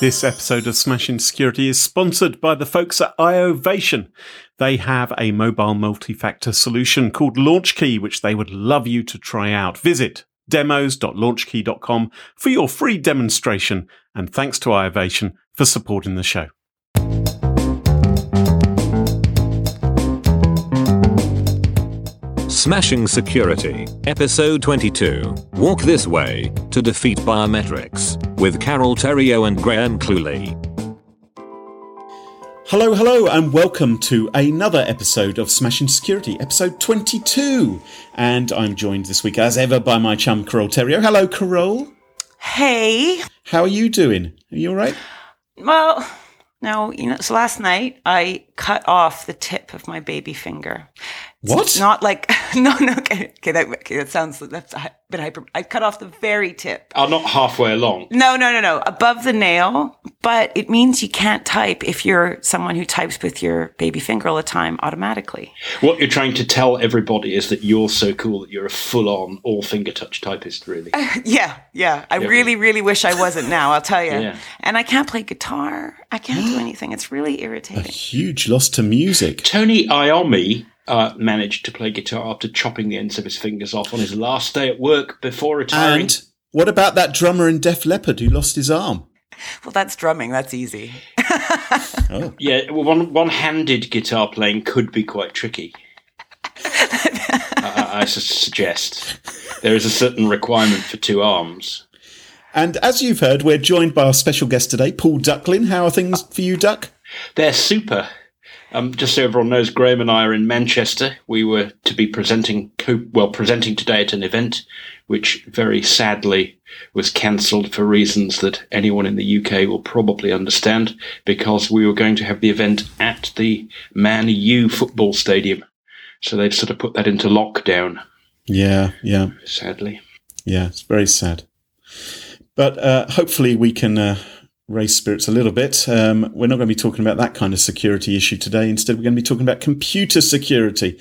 This episode of Smashing Security is sponsored by the folks at iOvation. They have a mobile multi-factor solution called LaunchKey, which they would love you to try out. Visit demos.launchkey.com for your free demonstration. And thanks to iOvation for supporting the show. Smashing Security, Episode 22 Walk This Way to Defeat Biometrics, with Carole Theriault and Graham Cluley. Hello, hello, and welcome to another episode of Smashing Security, episode 22. And I'm joined this week, as ever, by my chum, Carole Theriault. Hello, Carole. Hey. How are you doing? Are you all right? Well, no, you know, so last night I cut off the tip of my baby finger. It's What? Not like, no, no, okay, okay, that, okay, that sounds, that's a bit hyper. I cut off the very tip. are not halfway along. No, no, no, no, above the nail, but it means you can't type if you're someone who types with your baby finger all the time automatically. What you're trying to tell everybody is that you're so cool that you're a full-on all finger touch typist, really. Yeah, yeah. I Yeah. really, really wish I wasn't now, I'll tell you. Yeah. And I can't play guitar. I can't do anything. It's really irritating. A irritating. huge loss to music. Tony Iommi uh, managed to play guitar after chopping the ends of his fingers off on his last day at work before retiring. And what about that drummer in Def Leppard who lost his arm? Well, that's drumming. That's easy. Oh, yeah, well, one one-handed guitar playing could be quite tricky. I, I- I su- suggest there is a certain requirement for two arms. And as you've heard, we're joined by our special guest today, Paul Ducklin. How are things for you, Duck? They're super. Um, just so everyone knows, Graham and I are in Manchester. We were to be presenting, co- well, presenting today at an event, which very sadly was cancelled for reasons that anyone in the UK will probably understand, because we were going to have the event at the Man U football stadium. So they've sort of put that into lockdown, Yeah, yeah, sadly. yeah. It's very sad. But uh, hopefully we can uh, raise spirits a little bit. Um, we're not going to be talking about that kind of security issue today. Instead, we're going to be talking about computer security.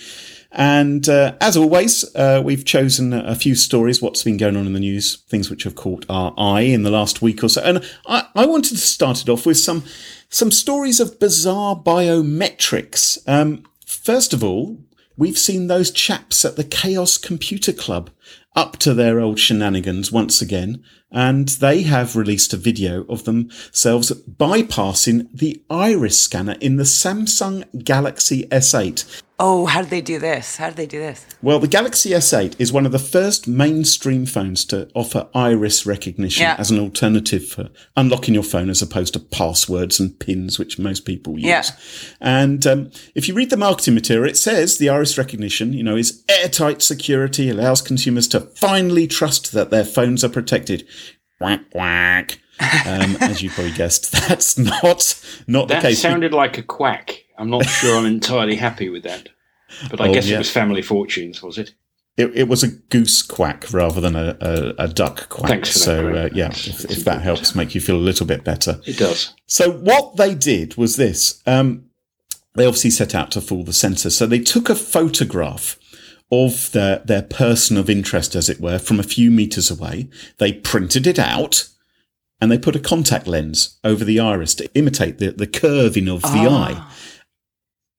And uh, as always, uh, we've chosen a few stories, what's been going on in the news, things which have caught our eye in the last week or so. And I, I wanted to start it off with some some stories of bizarre biometrics. Um, first of all, we've seen those chaps at the Chaos Computer Club up to their old shenanigans once again, and they have released a video of themselves bypassing the iris scanner in the Samsung Galaxy S8. Oh, how did they do this? How did they do this? Well, the Galaxy S8 is one of the first mainstream phones to offer iris recognition Yeah. as an alternative for unlocking your phone as opposed to passwords and pins, which most people use. Yeah. And um, if you read the marketing material, it says the iris recognition, you know, is airtight security, allows consumers to finally trust that their phones are protected. Whack whack. Um, as you probably guessed, that's not not the case. That sounded like a quack. I'm not sure I'm entirely happy with that. But I Oh, guess yeah. it was Family Fortunes, was it? It, it was a goose quack rather than a, a, a duck quack. Thanks for that, so, uh, yeah, That's- if, that's if that helps make you feel a little bit better. It does. So, what they did was this um, they obviously set out to fool the sensor. So, they took a photograph of their, their person of interest, as it were, from a few meters away. They printed it out and they put a contact lens over the iris to imitate the, the curving of the Ah. eye.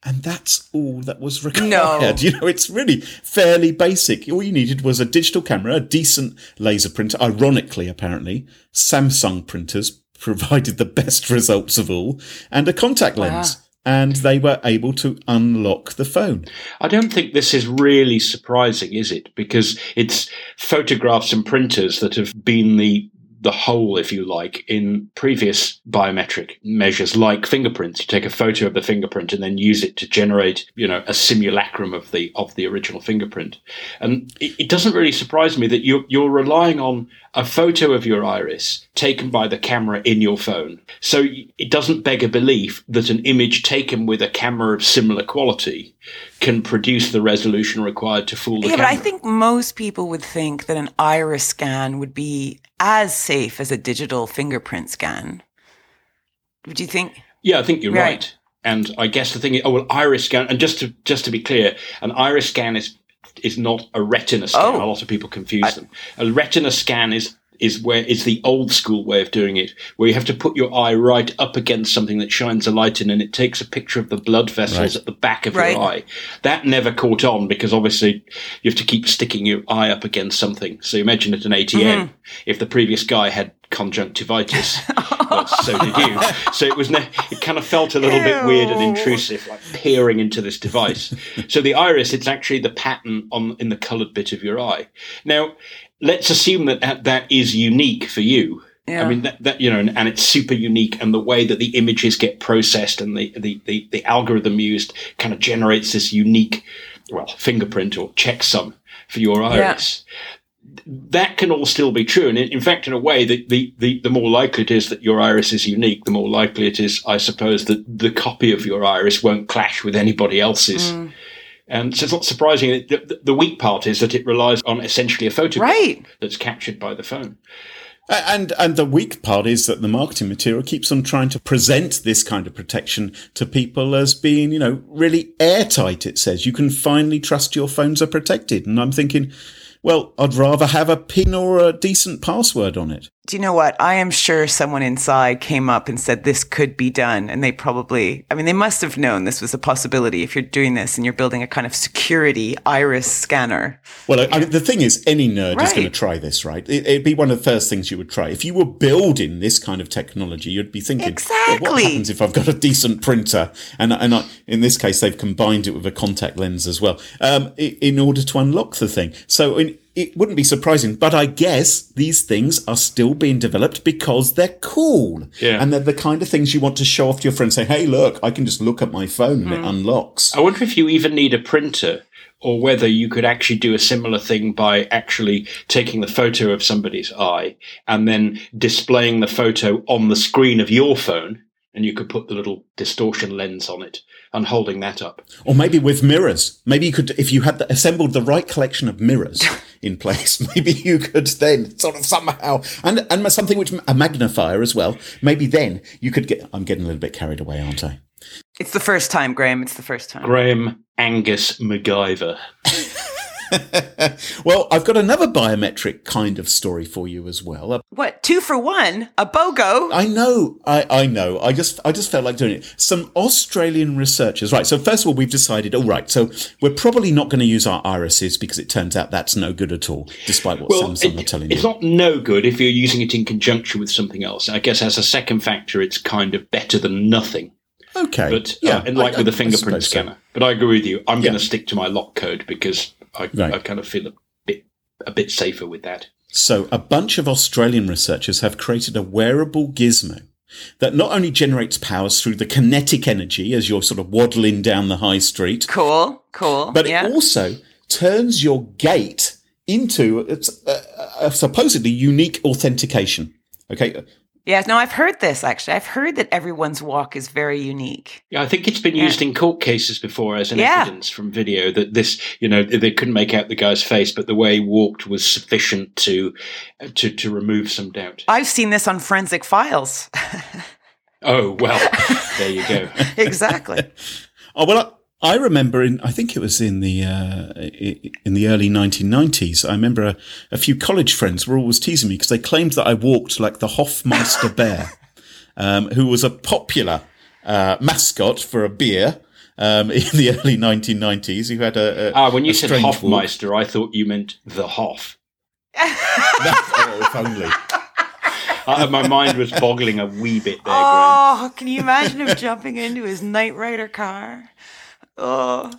And that's all that was required. No. You know, it's really fairly basic. All you needed was a digital camera, a decent laser printer. Ironically, apparently, Samsung printers provided the best results of all, and a contact lens. And they were able to unlock the phone. I don't think this is really surprising, is it? Because it's photographs and printers that have been the the hole, if you like, in previous biometric measures like fingerprints. You take a photo of the fingerprint and then use it to generate, you know, a simulacrum of the of the original fingerprint. And it, it doesn't really surprise me that you're you're relying on a photo of your iris taken by the camera in your phone. So it doesn't beg a belief that an image taken with a camera of similar quality can produce the resolution required to fool the Yeah, but camera. I think most people would think that an iris scan would be as safe as a digital fingerprint scan. Would you think? yeah, I think you're Right. right. And I guess the thing is, oh well, iris scan. And just to just to be clear, an iris scan is is not a retina scan. Oh. A lot of people confuse them. A retina scan is is where is the old school way of doing it, where you have to put your eye right up against something that shines a light in, and it takes a picture of the blood vessels Right. at the back of Right. your eye. That never caught on because obviously you have to keep sticking your eye up against something. So imagine at an ATM, mm-hmm. if the previous guy had conjunctivitis, well, so did you. So it was ne- it kind of felt a little bit weird and intrusive, like peering into this device. so the iris, it's actually the pattern on in the coloured bit of your eye. Now, let's assume that that, is unique for you. Yeah. I mean that, that you know, and, and it's super unique, and the way that the images get processed and the, the, the, the algorithm used kind of generates this unique, well, fingerprint or checksum for your iris. That can all still be true, and in, in fact, in a way, the, the, the, the more likely it is that your iris is unique, the more likely it is, I suppose, that the copy of your iris won't clash with anybody else's. Mm. And so it's not surprising. that The, the, the weak part is that it relies on essentially a photograph Right. that's captured by the phone. And and the weak part is that the marketing material keeps on trying to present this kind of protection to people as being, you know, really airtight. It says you can finally trust your phones are protected, and I'm thinking, well, I'd rather have a pin or a decent password on it. Do you know what? I am sure someone inside came up and said this could be done. And they probably, I mean, they must have known this was a possibility if you're doing this and you're building a kind of security iris scanner. Well, I, mean, the thing is, any nerd is going to try this, right? It, it'd be one of the first things you would try. If you were building this kind of technology, you'd be thinking, well, what happens if I've got a decent printer? And, and I, in this case, they've combined it with a contact lens as well, um, in order to unlock the thing. So in, it wouldn't be surprising, but I guess these things are still being developed because they're cool. Yeah. And they're the kind of things you want to show off to your friends. Say, hey, look, I can just look at my phone and Hmm. it unlocks. I wonder if you even need a printer or whether you could actually do a similar thing by actually taking the photo of somebody's eye and then displaying the photo on the screen of your phone. And you could put the little distortion lens on it and holding that up. Or maybe with mirrors. Maybe you could, if you had the, assembled the right collection of mirrors in place, maybe you could then sort of somehow, and, and something which, a magnifier as well, maybe then you could get, I'm getting a little bit carried away, aren't I? It's the first time, Graham. It's the first time. Graham Angus MacGyver. well, I've got another biometric kind of story for you as well. Uh, What? Two for one? A BOGO? I know, I, I know. I just, I just felt like doing it. Some Australian researchers, right? So first of all, we've decided, all right, so we're probably not going to use our irises because it turns out that's no good at all, despite what Well, Samsung it- are telling it's you. It's not no good if you're using it in conjunction with something else. I guess as a second factor, it's kind of better than nothing. okay, But yeah, yeah, and like I- with I- the fingerprint suppose so. scanner. But I agree with you. I'm Yeah. going to stick to my lock code because I, Right. I kind of feel a bit a bit safer with that. So, a bunch of Australian researchers have created a wearable gizmo that not only generates powers through the kinetic energy as you're sort of waddling down the high street, Cool. Cool. but yeah. it also turns your gait into it's a, a supposedly unique authentication. Okay, yeah. No, I've heard this actually. I've heard that everyone's walk is very unique. Yeah, I think it's been used in court cases before as an Yeah. evidence from video that this, you know, they couldn't make out the guy's face, but the way he walked was sufficient to to to remove some doubt. I've seen this on forensic files. Oh well, there you go. exactly. Oh well, I, I remember in I think it was in the uh, in the early 1990s. I remember a, a few college friends were always teasing me because they claimed that I walked like the Hofmeister bear, um, who was a popular uh, mascot for a beer. Um, in the early 1990s, who had a, a Ah, when you said strange walk. Hofmeister, I thought you meant the Hoff. oh, if only. Uh, my mind was boggling a wee bit there, Graham. Oh, can you imagine him jumping into his Knight Rider car? Oh,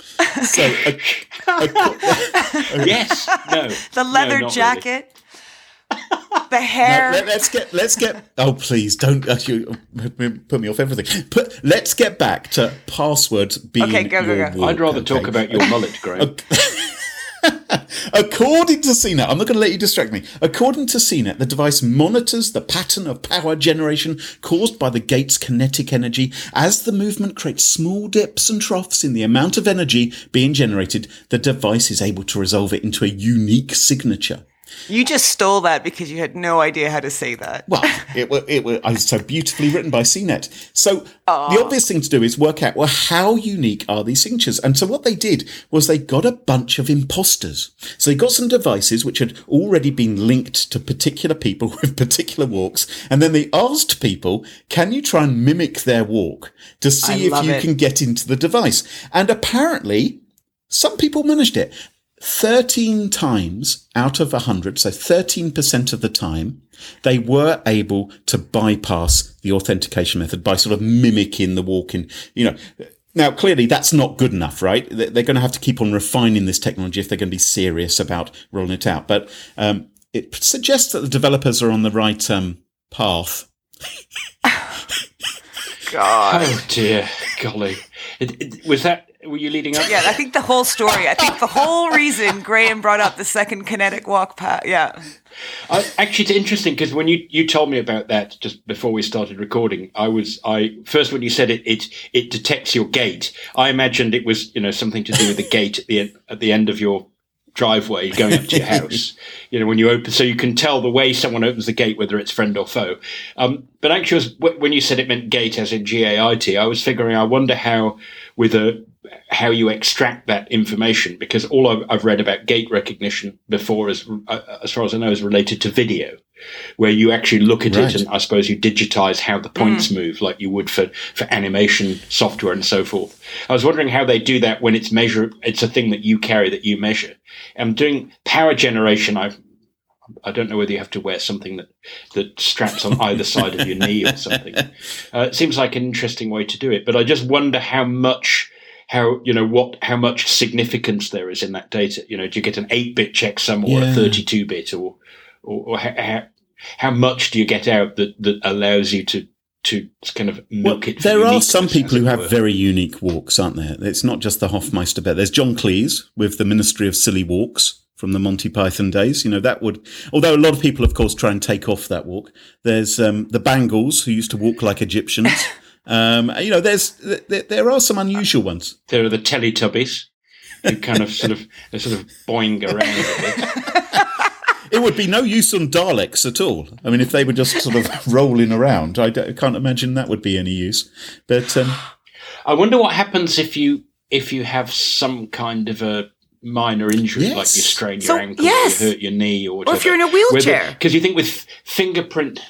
So, a, Yes, no, the No, leather really. jacket, the hair. Let, us get let's get. Oh, please don't uh, you, put me off everything. Put let's get back to passwords being. Okay, go, go, your go. walk, I'd rather okay? talk about your mullet, Graham. According to CNET, I'm not going to let you distract me. According to CNET, the device monitors the pattern of power generation caused by the gait's kinetic energy. As the movement creates small dips and troughs in the amount of energy being generated, the device is able to resolve it into a unique signature. You just stole that because you had no idea how to say that. Well, it was it was so beautifully written by CNET. So the obvious thing to do is work out well how unique are these signatures. And so what they did was they got a bunch of imposters. So they got some devices which had already been linked to particular people with particular walks, and then they asked people, "Can you try and mimic their walk to see I if you it. can get into the device?" And apparently, some people managed it. 13 times out of 100, so 13% of the time, they were able to bypass the authentication method by sort of mimicking the walk-in, you know. Now, clearly that's not good enough, right? They- They're going to have to keep on refining this technology if they're going to be serious about rolling it out. But um, it suggests that the developers are on the right um, path. God. Oh dear, golly! It, it, was that? Were you leading up? Yeah, I think the whole story, I think the whole reason Graham brought up the second kinetic walk path. Yeah. I, actually, it's interesting because when you, you told me about that just before we started recording, I was I first when you said it it it detects your gate. I imagined it was you know something to do with the gate at the end, at the end of your driveway going up to your house. You know when you open, so you can tell the way someone opens the gate whether it's friend or foe. Um, but actually, was, when you said it meant gait as in G A I T, I was figuring. I wonder how with a how you extract that information because all I've, I've read about gait recognition before is uh, as far as I know is related to video where you actually look at Right. it and I suppose you digitize how the points move like you would for, for animation software and so forth. I was wondering how they do that when it's measure it's a thing that you carry that you measure. And doing power generation I I don't know whether you have to wear something that, that straps on either side of your knee or something. Uh, it seems like an interesting way to do it, but I just wonder how much, how you know what, how much significance there is in that data. You know, do you get an eight-bit checksum or Yeah. a thirty-two bit, or or, or how, how, much do you get out that that allows you to to kind of Well, milk it? for there are some people who have were? very unique walks, aren't there? It's not just the Hofmeister bet. There's John Cleese with the Ministry of Silly Walks from the Monty Python days. You know, that would, although a lot of people, of course, try and take off that walk. There's um, the Bangles who used to walk like Egyptians. um, you know, there's, there, there are some unusual ones. there are the Teletubbies. Who kind of sort of they sort of boing around a bit. It would be no use on Daleks at all. I mean, if they were just sort of rolling around, I, can't imagine that would be any use. But um, I wonder what happens if you if you have some kind of a minor injury, Yes. like you strain your So, ankle, yes. or you hurt your knee, or Or if you're in a wheelchair. Because you think with fingerprint,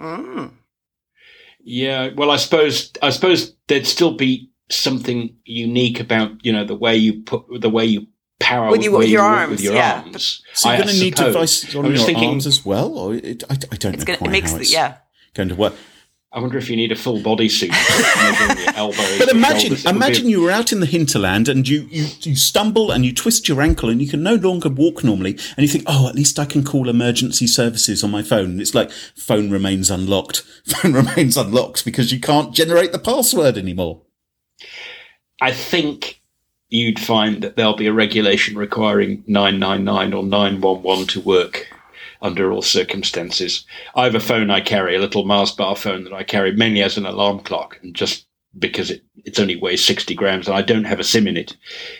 Mm. Yeah. Well, I suppose I suppose there'd still be something unique about you know the way you put the way you power With you- with your you arms, with your yeah. arms. so you're going to need suppose. devices on your thinking, arms as well, or it, I, I don't know. It's know gonna, quite it makes how the, it's yeah. going to work. I wonder if you need a full body suit. measuring your elbows But imagine, shoulders. It would be- imagine you were out in the hinterland and you, you, you stumble and you twist your ankle and you can no longer walk normally. And you think, oh, at least I can call emergency services on my phone. And it's like, phone remains unlocked. Phone remains unlocked because you can't generate the password anymore. I think you'd find that there'll be a regulation requiring 999 or 911 to work under all circumstances. I have a phone I carry, a little Mars bar phone that I carry mainly as an alarm clock, and just because it, it only weighs 60 grams and I don't have a SIM in it.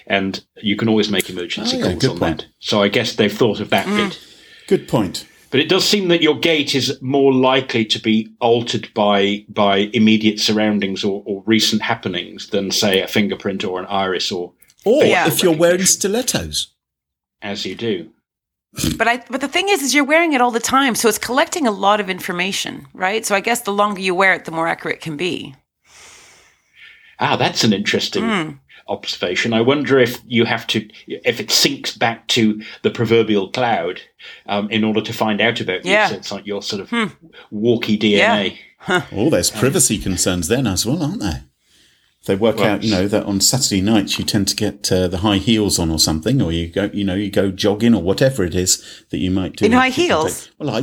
And you can always make emergency Oh, yeah, calls on point. that. So I guess they've thought of that mm. bit. Good point. But it does seem that your gait is more likely to be altered by by immediate surroundings or, or recent happenings than, say, a fingerprint or an iris, or Or Yeah. if you're wearing stilettos. as you do. But I but the thing is is you're wearing it all the time, so it's collecting a lot of information, right? So I guess the longer you wear it, the more accurate it can be. Ah, that's an interesting observation. I wonder if you have to, if it syncs back to the proverbial cloud um, in order to find out about you. Yeah. So it's like your sort of walkie DNA. Yeah. Oh, there's privacy concerns then as well, aren't there? If they work Well, out, you know, that on Saturday nights you tend to get uh, the high heels on or something, or you go, you know, you go jogging or whatever it is that you might do. In high Keep heels? touch. Well, I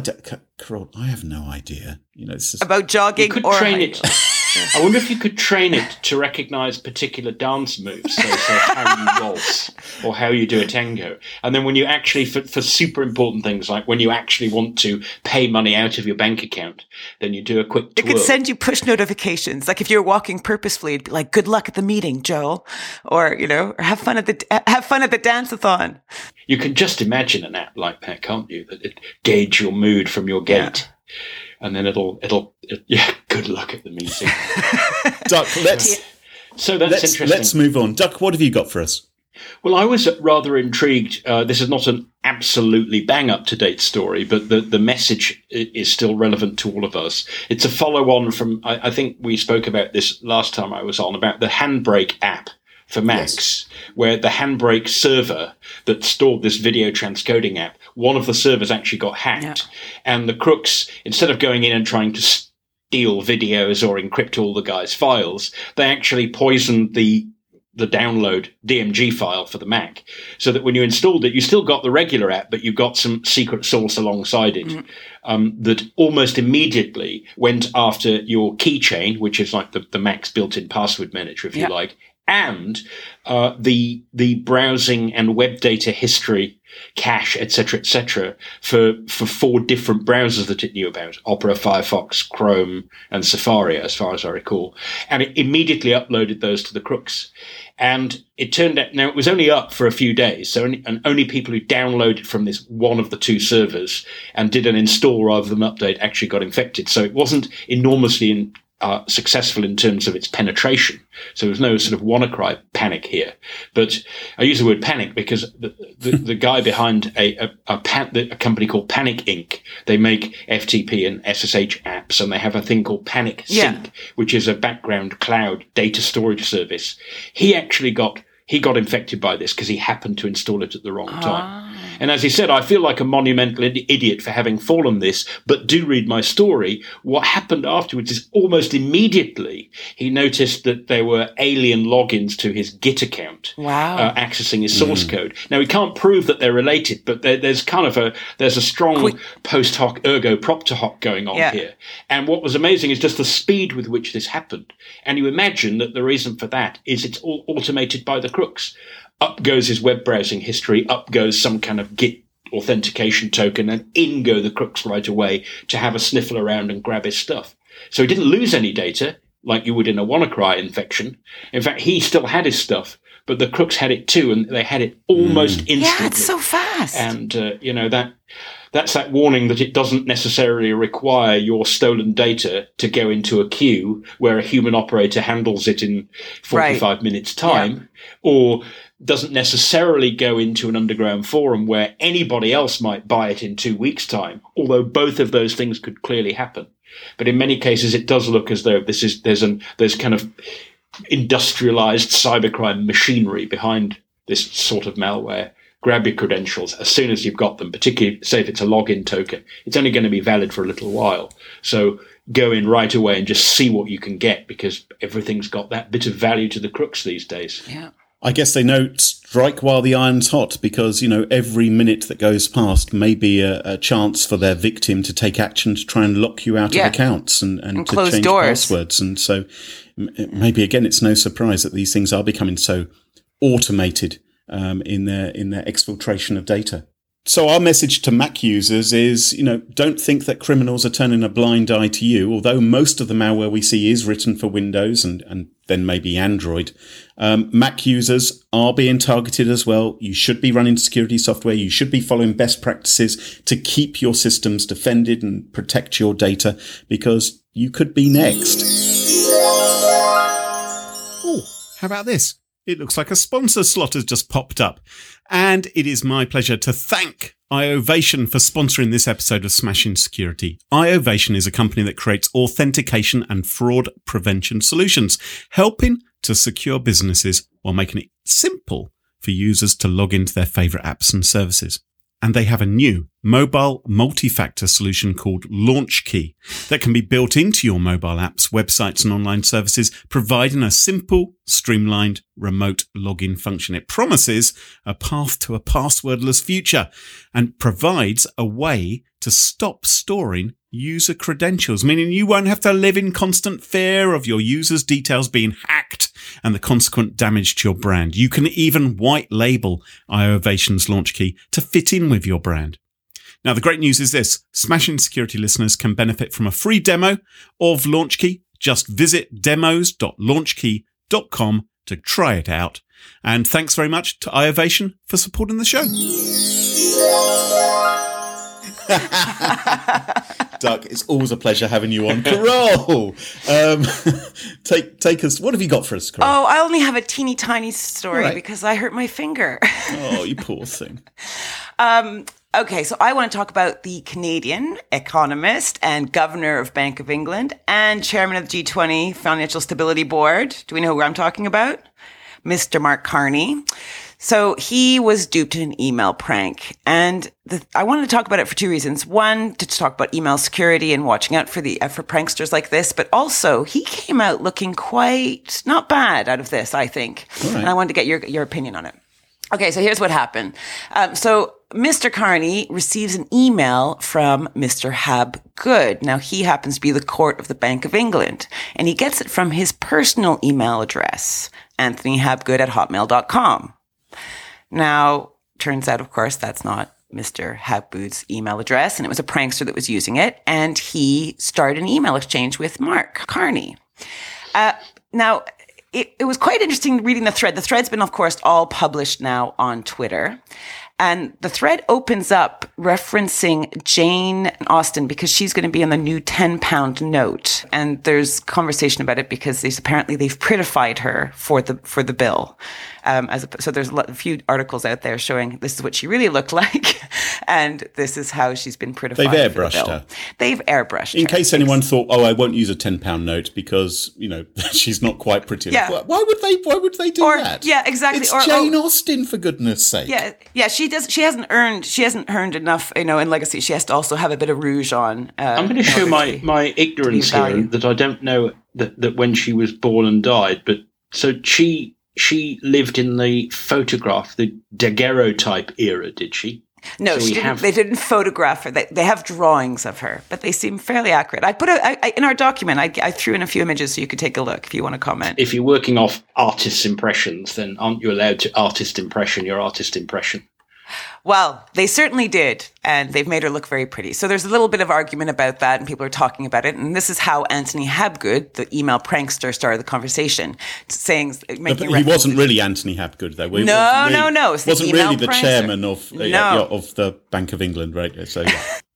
Carole, I have no idea. You know, it's just, About You jogging could or train high it. I wonder if you could train it to recognize particular dance moves, so, so how you waltz or how you do a tango. And then when you actually, for, for super important things, like when you actually want to pay money out of your bank account, then you do a quick It could send you push notifications. Like if you're walking purposefully, it'd be like, good luck at the meeting, Joel. Or, you know, or have fun at the, have fun at the dance-a-thon. You can just imagine an app like that, can't you? That it gauge your mood from your gait. And then it'll, it'll, it, yeah, good luck at the meeting. Duck, let's So that's let's interesting. let's move on. Duck, what have you got for us? Well, I was rather intrigued. Uh, this is not an absolutely bang up to date story, but the, the message is still relevant to all of us. It's a follow on from, I, I think we spoke about this last time I was on, about the Handbrake app for Macs, where the Handbrake server that stored this video transcoding app, one of the servers actually got hacked. And the crooks, instead of going in and trying to steal videos or encrypt all the guy's files, they actually poisoned the the download DMG file for the Mac, so that when you installed it, you still got the regular app, but you got some secret source alongside it um, that almost immediately went after your keychain, which is like the, the Mac's built-in password manager, if Yeah. you like, and uh, the the browsing and web data history cache, etc., etc., for for four different browsers that it knew about: Opera, Firefox, Chrome, and Safari, as far as I recall. And it immediately uploaded those to the crooks. And it turned out now it was only up for a few days, so only, and only people who downloaded from this one of the two servers and did an install rather than update actually got infected. So it wasn't enormously in, uh, successful in terms of its penetration. So there's no sort of WannaCry panic here. But I use the word panic because the, the, the guy behind a, a, a, pan, a company called Panic Inc., they make FTP and SSH apps and they have a thing called Panic Yeah. Sync, which is a background cloud data storage service. He actually got he got infected by this because he happened to install it at the wrong time. And as he said, I feel like a monumental idiot for having fallen this, but do read my story. What happened afterwards is almost immediately he noticed that there were alien logins to his Git account. Wow. Uh, accessing his source code. Now he can't prove that they're related, but there, there's kind of a there's a strong Quick- post hoc ergo propter hoc going on Yeah. here. And what was amazing is just the speed with which this happened. And you imagine that the reason for that is it's all automated by the crooks. Up goes his web browsing history, up goes some kind of Git authentication token, and in go the crooks right away to have a sniffle around and grab his stuff. So he didn't lose any data like you would in a WannaCry infection. In fact, he still had his stuff, but the crooks had it too, and they had it almost instantly. yeah, it's so fast. And uh, you know that that's that warning that it doesn't necessarily require your stolen data to go into a queue where a human operator handles it in 45 minutes time or doesn't necessarily go into an underground forum where anybody else might buy it in 2 weeks time although both of those things could clearly happen. But in many cases it does look as though this is there's an there's kind of industrialized cybercrime machinery behind this sort of malware. Grab your credentials as soon as you've got them, particularly say if it's a login token. It's only going to be valid for a little while. So go in right away and just see what you can get because everything's got that bit of value to the crooks these days. yeah. I guess they know strike while the iron's hot because, you know, every minute that goes past may be a, a chance for their victim to take action to try and lock you out Yeah. of accounts and, and, And to close change doors. passwords. And so maybe again, it's no surprise that these things are becoming so automated um, in their in their exfiltration of data. So our message to Mac users is, you know, don't think that criminals are turning a blind eye to you. Although most of the malware we see is written for Windows and, and then maybe Android, um, Mac users are being targeted as well. You should be running security software. You should be following best practices to keep your systems defended and protect your data because you could be next. Oh, how about this? It looks like a sponsor slot has just popped up. And it is my pleasure to thank iOvation for sponsoring this episode of Smashing Security. iOvation is a company that creates authentication and fraud prevention solutions, helping to secure businesses while making it simple for users to log into their favorite apps and services. And they have a new mobile multi-factor solution called LaunchKey that can be built into your mobile apps, websites and online services, providing a simple, streamlined remote login function. It promises a path to a passwordless future and provides a way to stop storing user credentials, meaning you won't have to live in constant fear of your users' details being hacked and the consequent damage to your brand. You can even white label iOvation's LaunchKey to fit in with your brand. Now, the great news is this Smashing Security listeners can benefit from a free demo of LaunchKey. Just visit demos.launchkey.com to try it out. And thanks very much to iOvation for supporting the show. Duck, it's always a pleasure having you on. Carole, um, take take us. What have you got for us, Carole? Oh, I only have a teeny tiny story Right. because I hurt my finger. Oh, you poor thing. Um, okay, so I want to talk about the Canadian economist and governor of Bank of England and chairman of the G20 Financial Stability Board. Do we know who I'm talking about? Mr. Mark Carney. So he was duped in an email prank. And the, I wanted to talk about it for two reasons. One, to talk about email security and watching out for the uh, for pranksters like this, but also he came out looking quite not bad out of this, I think. And I wanted to get your your opinion on it. Okay, so here's what happened. Um, so Mr. Carney receives an email from Mr. Hab Good. Now he happens to be the court of the Bank of England, and he gets it from his personal email address, anthonyhabgood at hotmail.com. Now, turns out, of course, that's not Mr. Habgood's email address, and it was a prankster that was using it, and he started an email exchange with Mark Carney. Uh, now, it, it was quite interesting reading the thread. The thread's been, of course, all published now on Twitter. And the thread opens up referencing Jane Austen because she's going to be on the new 10 pound note. And there's conversation about it because apparently they've prettified her for the, for the bill. Um, as a, so there's a, few articles out there showing this is what she really looked like. and this is how she's been prettified. They've for the airbrushed her. They've airbrushed In her. case anyone thought, "Oh, I won't use a ten pound note because you know she's not quite pretty enough." Yeah. Why- Why would they? Why would they do Or- that? yeah, exactly. It's Or- Jane oh- Austen, for goodness' sake. Yeah, yeah, she does. She hasn't earned. She hasn't earned enough, you know, in legacy. She has to also have a bit of rouge on. Uh, I'm going to show my, my ignorance here that I don't know that, that when she was born and died, but so she she lived in the photograph, the daguerreotype era, did she? No, So she didn't, have- they didn't photograph her. They, they have drawings of her, but they seem fairly accurate. I put a, I, I, in our document. I, I threw in a few images so you could take a look if you want to comment. If you're working off artists' impressions, then aren't you allowed to artist impression your artist impression? Well, they certainly did, and they've made her look very pretty. So there's a little bit of argument about that, and people are talking about it. And this is how Anthony Habgood, the email prankster, started the conversation, saying, making But he wasn't really Anthony Habgood, though. He No, wasn't no, no, the wasn't really the prankster. chairman of uh, No. of the Bank of England, right? So yeah.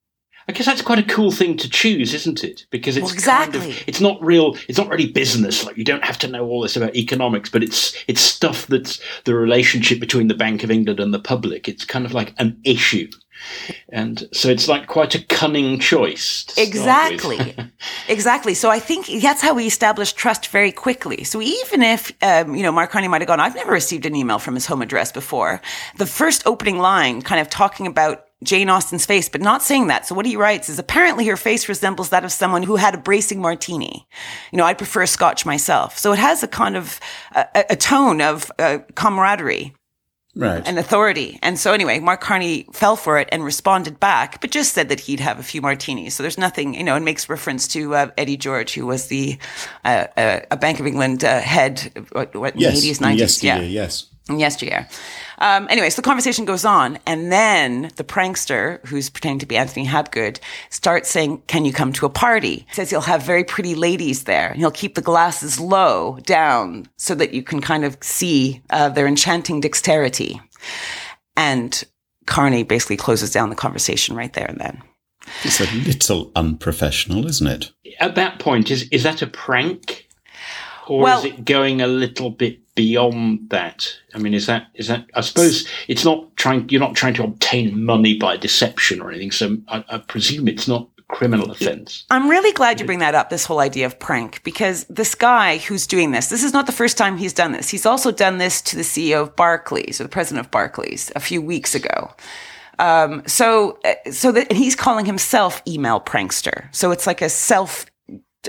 I guess that's quite a cool thing to choose, isn't it? Because it's Well, exactly. kind of it's not real. It's not really business. Like you don't have to know all this about economics, but it's it's stuff that's the relationship between the Bank of England and the public. It's kind of like an issue, and so it's like quite a cunning choice. Exactly. exactly. So I think that's how we establish trust very quickly. So even if, um, you know, Mark Carney might have gone, I've never received an email from his home address before. The first opening line kind of talking about Jane Austen's face, but not saying that. So what he writes is apparently her face resembles that of someone who had a bracing martini. You know, I prefer a scotch myself. So it has a kind of a, a tone of uh, camaraderie right. and authority. And so anyway, Mark Carney fell for it and responded back, but just said that he'd have a few martinis. So there's nothing, you know, and makes reference to uh, Eddie George, who was the uh, uh, a Bank of England uh, head, what, what in yes, the 80s, 90s, yesteryear, yeah, yes. In yesteryear. Um, anyway, so the conversation goes on, and then the prankster, who's pretending to be Anthony Habgood, starts saying, "Can you come to a party?" He says he'll have very pretty ladies there, and he'll keep the glasses low down so that you can kind of see uh, their enchanting dexterity. And Carney basically closes down the conversation right there and then. It's a little unprofessional, isn't it? At that point, is is that a prank, or Well- is it going a little bit beyond that? I mean, is that is that? I suppose it's not trying. You're not trying to obtain money by deception or anything. So I, I presume it's not a criminal offence. I'm really glad you bring that up, this whole idea of prank, because this guy who's doing this, this is not the first time he's done this. He's also done this to the CEO of Barclays or the president of Barclays a few weeks ago. Um, so, uh, so that he's calling himself email prankster. So it's like a self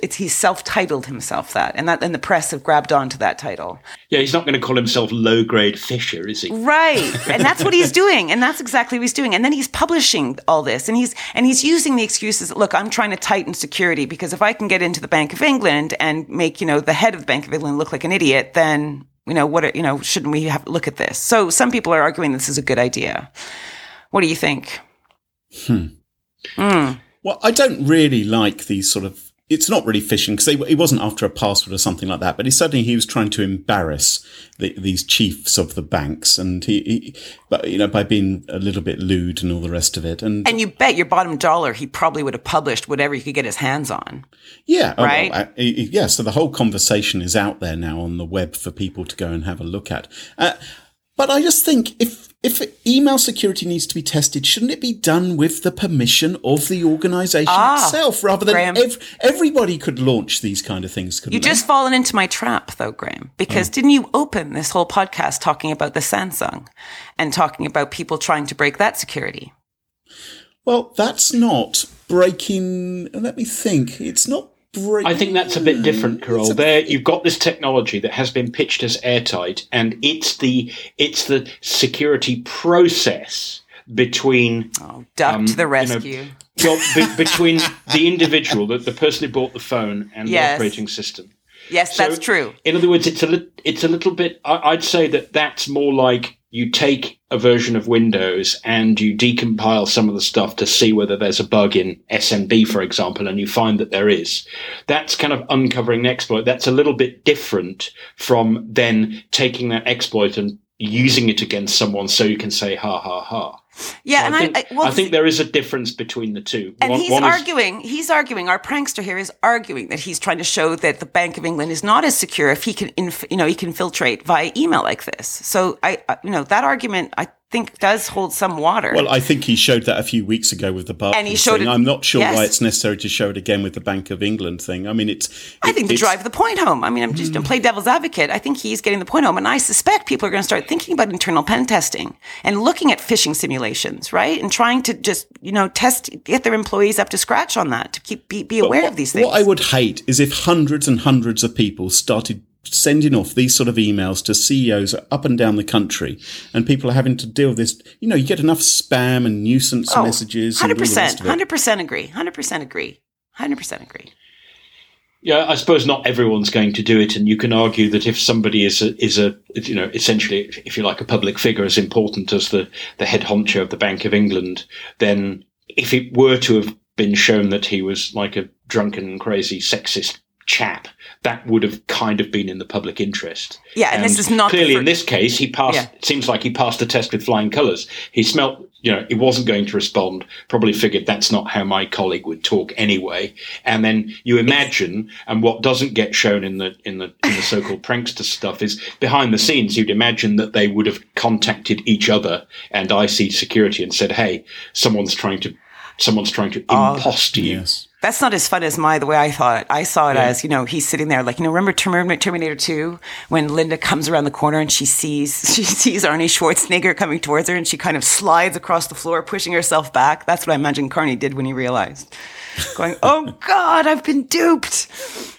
it's he's self-titled himself that, and that and the press have grabbed onto that title. Yeah, he's not going to call himself low grade phisher, is he? Right, and that's what he's doing, and that's exactly what he's doing. And then he's publishing all this, and he's and he's using the excuses. Look, I'm trying to tighten security because if I can get into the Bank of England and make you know the head of the Bank of England look like an idiot, then you know what? You know, shouldn't we have look at this? So some people are arguing this is a good idea. What do you think? Hmm. Mm. Well, I don't really like these sort of. It's not really phishing because he wasn't after a password or something like that, but he certainly he was trying to embarrass the, these chiefs of the banks, and he, he, but you know, by being a little bit lewd and all the rest of it, and and you bet your bottom dollar he probably would have published whatever he could get his hands on. Yeah, right. Oh, well, I, yeah, so the whole conversation is out there now on the web for people to go and have a look at. Uh, but I just think if if email security needs to be tested, shouldn't it be done with the permission of the organisation ah, itself, rather than ev- everybody could launch these kind of things? You just fallen into my trap, though, Graham. Because oh. didn't you open this whole podcast talking about the Samsung and talking about people trying to break that security? Well, that's not breaking. Let me think. It's not I think that's a bit different, Carole. There, you've got this technology that has been pitched as airtight, and it's the it's the security process between oh, duck um, to the rescue. You know, well, be, between the individual, the, the person who bought the phone, and yes. the operating system. Yes, so, that's true. In other words, it's a li- it's a little bit. I, I'd say that that's more like you take a version of Windows and you decompile some of the stuff to see whether there's a bug in SMB, for example, and you find that there is. That's kind of uncovering an exploit. That's a little bit different from then taking that exploit and using it against someone so you can say ha ha ha. Yeah, so and I think, I, I, well, I, think there is a difference between the two. And one, he's one arguing. Is, he's arguing. Our prankster here is arguing that he's trying to show that the Bank of England is not as secure if he can, inf, you know, he can filtrate via email like this. So I, you know, that argument I think does hold some water. Well, I think he showed that a few weeks ago with the Barclays and he showed thing. It, I'm not sure yes. why it's necessary to show it again with the Bank of England thing. I mean, it's. It, I think to drive the point home. I mean, I'm just mm. to play devil's advocate. I think he's getting the point home, and I suspect people are going to start thinking about internal pen testing and looking at phishing simulations, right, and trying to just you know test get their employees up to scratch on that to keep be, be aware what, of these things. What I would hate is if hundreds and hundreds of people started sending off these sort of emails to CEOs up and down the country, and people are having to deal with this. You know, you get enough spam and nuisance oh, messages. Hundred percent, hundred percent agree. Hundred percent agree. Hundred percent agree. Yeah, I suppose not everyone's going to do it, and you can argue that if somebody is a, is a you know essentially, if you like, a public figure as important as the the head honcho of the Bank of England, then if it were to have been shown that he was like a drunken, crazy, sexist chap, that would have kind of been in the public interest. Yeah, and, and this is not clearly fir- in this case. He passed. Yeah. It seems like he passed the test with flying colours. He smelt. You know, he wasn't going to respond. Probably figured that's not how my colleague would talk anyway. And then you imagine, and what doesn't get shown in the in the in the so-called prankster stuff is behind the scenes. You'd imagine that they would have contacted each other and IC security and said, "Hey, someone's trying to." Someone's trying to uh, impost you. Yes that's not as fun as my the way I thought. I saw it yeah. as you know he's sitting there like you know remember Terminator Two when Linda comes around the corner and she sees she sees Arnie Schwarzenegger coming towards her and she kind of slides across the floor pushing herself back. That's what I imagine Carney did when he realized, going, "Oh God, I've been duped."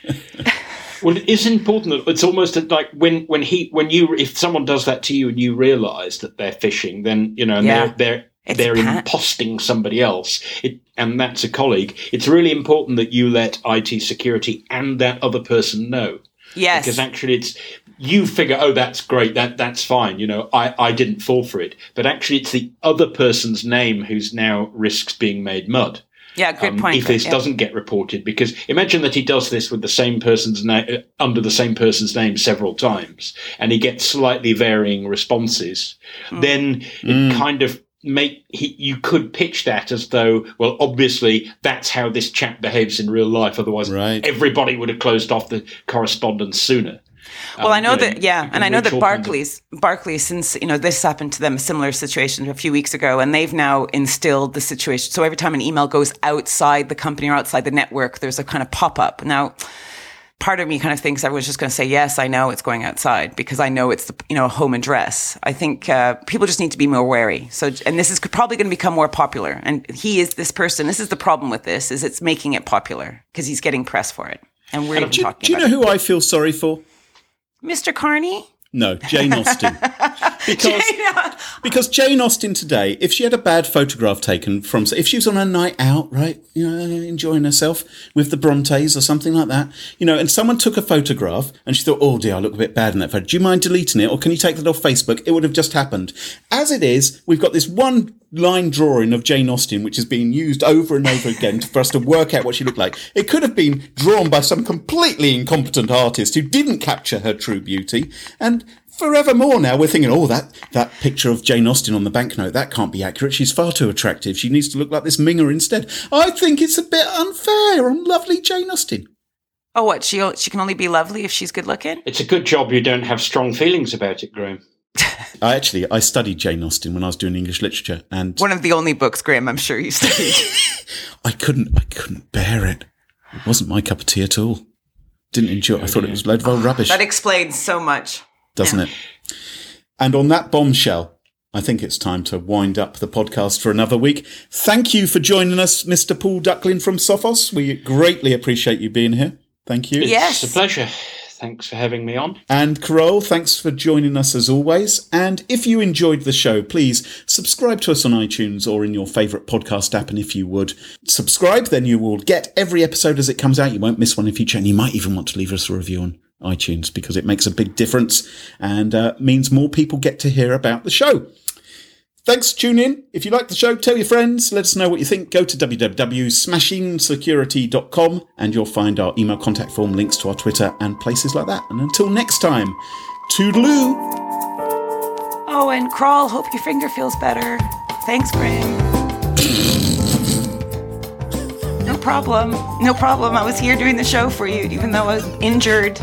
well, it is important that it's almost like when when he when you if someone does that to you and you realize that they're phishing, then you know yeah. they're they're it's they're imposting somebody else. It, and that's a colleague. It's really important that you let IT security and that other person know. Yes. Because actually it's you figure, oh, that's great, that that's fine. You know, I, I didn't fall for it. But actually it's the other person's name who's now risks being made mud. Yeah, good um, point. If this yeah. doesn't get reported, because imagine that he does this with the same person's name uh, under the same person's name several times, and he gets slightly varying responses, mm. then it mm. kind of make he, you could pitch that as though well obviously that's how this chap behaves in real life otherwise right. everybody would have closed off the correspondence sooner well, um, I know that, yeah, and I know that Barclays, Barclays, since you know this happened to them, a similar situation a few weeks ago, and they've now instilled the situation. So every time an email goes outside the company or outside the network, there's a kind of pop up. Now, part of me kind of thinks everyone's just going to say, yes, I know it's going outside because I know it's the, you know, home address. I think uh, people just need to be more wary. So, and this is probably going to become more popular. And he is this person. This is the problem with this is it's making it popular because he's getting press for it. And we're even Do, talking do you know about who I feel sorry for? Mr. Carney. No, Jane Austen. because because Jane Austen today, if she had a bad photograph taken from, if she was on a night out, right, you know, enjoying herself with the Brontes or something like that, you know, and someone took a photograph and she thought, oh dear, I look a bit bad in that photo. Do you mind deleting it, or can you take that off Facebook? It would have just happened. As it is, we've got this one line drawing of Jane Austen, which is being used over and over again for us to work out what she looked like. It could have been drawn by some completely incompetent artist who didn't capture her true beauty. And forevermore now we're thinking, oh, that, that picture of Jane Austen on the banknote, that can't be accurate. She's far too attractive. She needs to look like this Minger instead. I think it's a bit unfair on lovely Jane Austen. Oh, what? She she can only be lovely if she's good looking. It's a good job you don't have strong feelings about it, Graham. I actually, I studied Jane Austen when I was doing English literature and One of the only books, Graham, I'm sure you studied. I couldn't, I couldn't bear it. It wasn't my cup of tea at all. Didn't enjoy it. I thought it was a load of old rubbish. that explains so much. Doesn't it? And on that bombshell, I think it's time to wind up the podcast for another week. Thank you for joining us, Mr. Paul Ducklin from Sophos. We greatly appreciate you being here. Thank you. Yes. It's a pleasure. Thanks for having me on. And Carole, thanks for joining us as always. And if you enjoyed the show, please subscribe to us on iTunes or in your favourite podcast app. And if you would subscribe, then you will get every episode as it comes out. You won't miss one in future. And you might even want to leave us a review on iTunes because it makes a big difference and uh, means more people get to hear about the show. Thanks for tuning in. If you like the show, tell your friends. Let us know what you think. Go to www.smashingsecurity.com and you'll find our email contact form, links to our Twitter, and places like that. And until next time, toodaloo. Oh, and Carole, hope your finger feels better. Thanks, Graham. No problem. No problem. I was here doing the show for you, even though I was injured.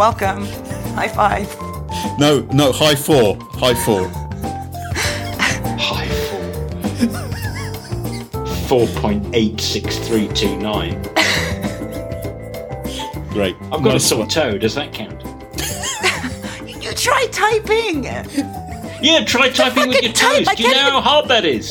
You're welcome. High five. No, no, high four. High four. High four. 4.86329. Great. I've got Nice a one. sore toe. Does that count? You try typing. Yeah, try typing with your type, toes. Do you know how hard that is?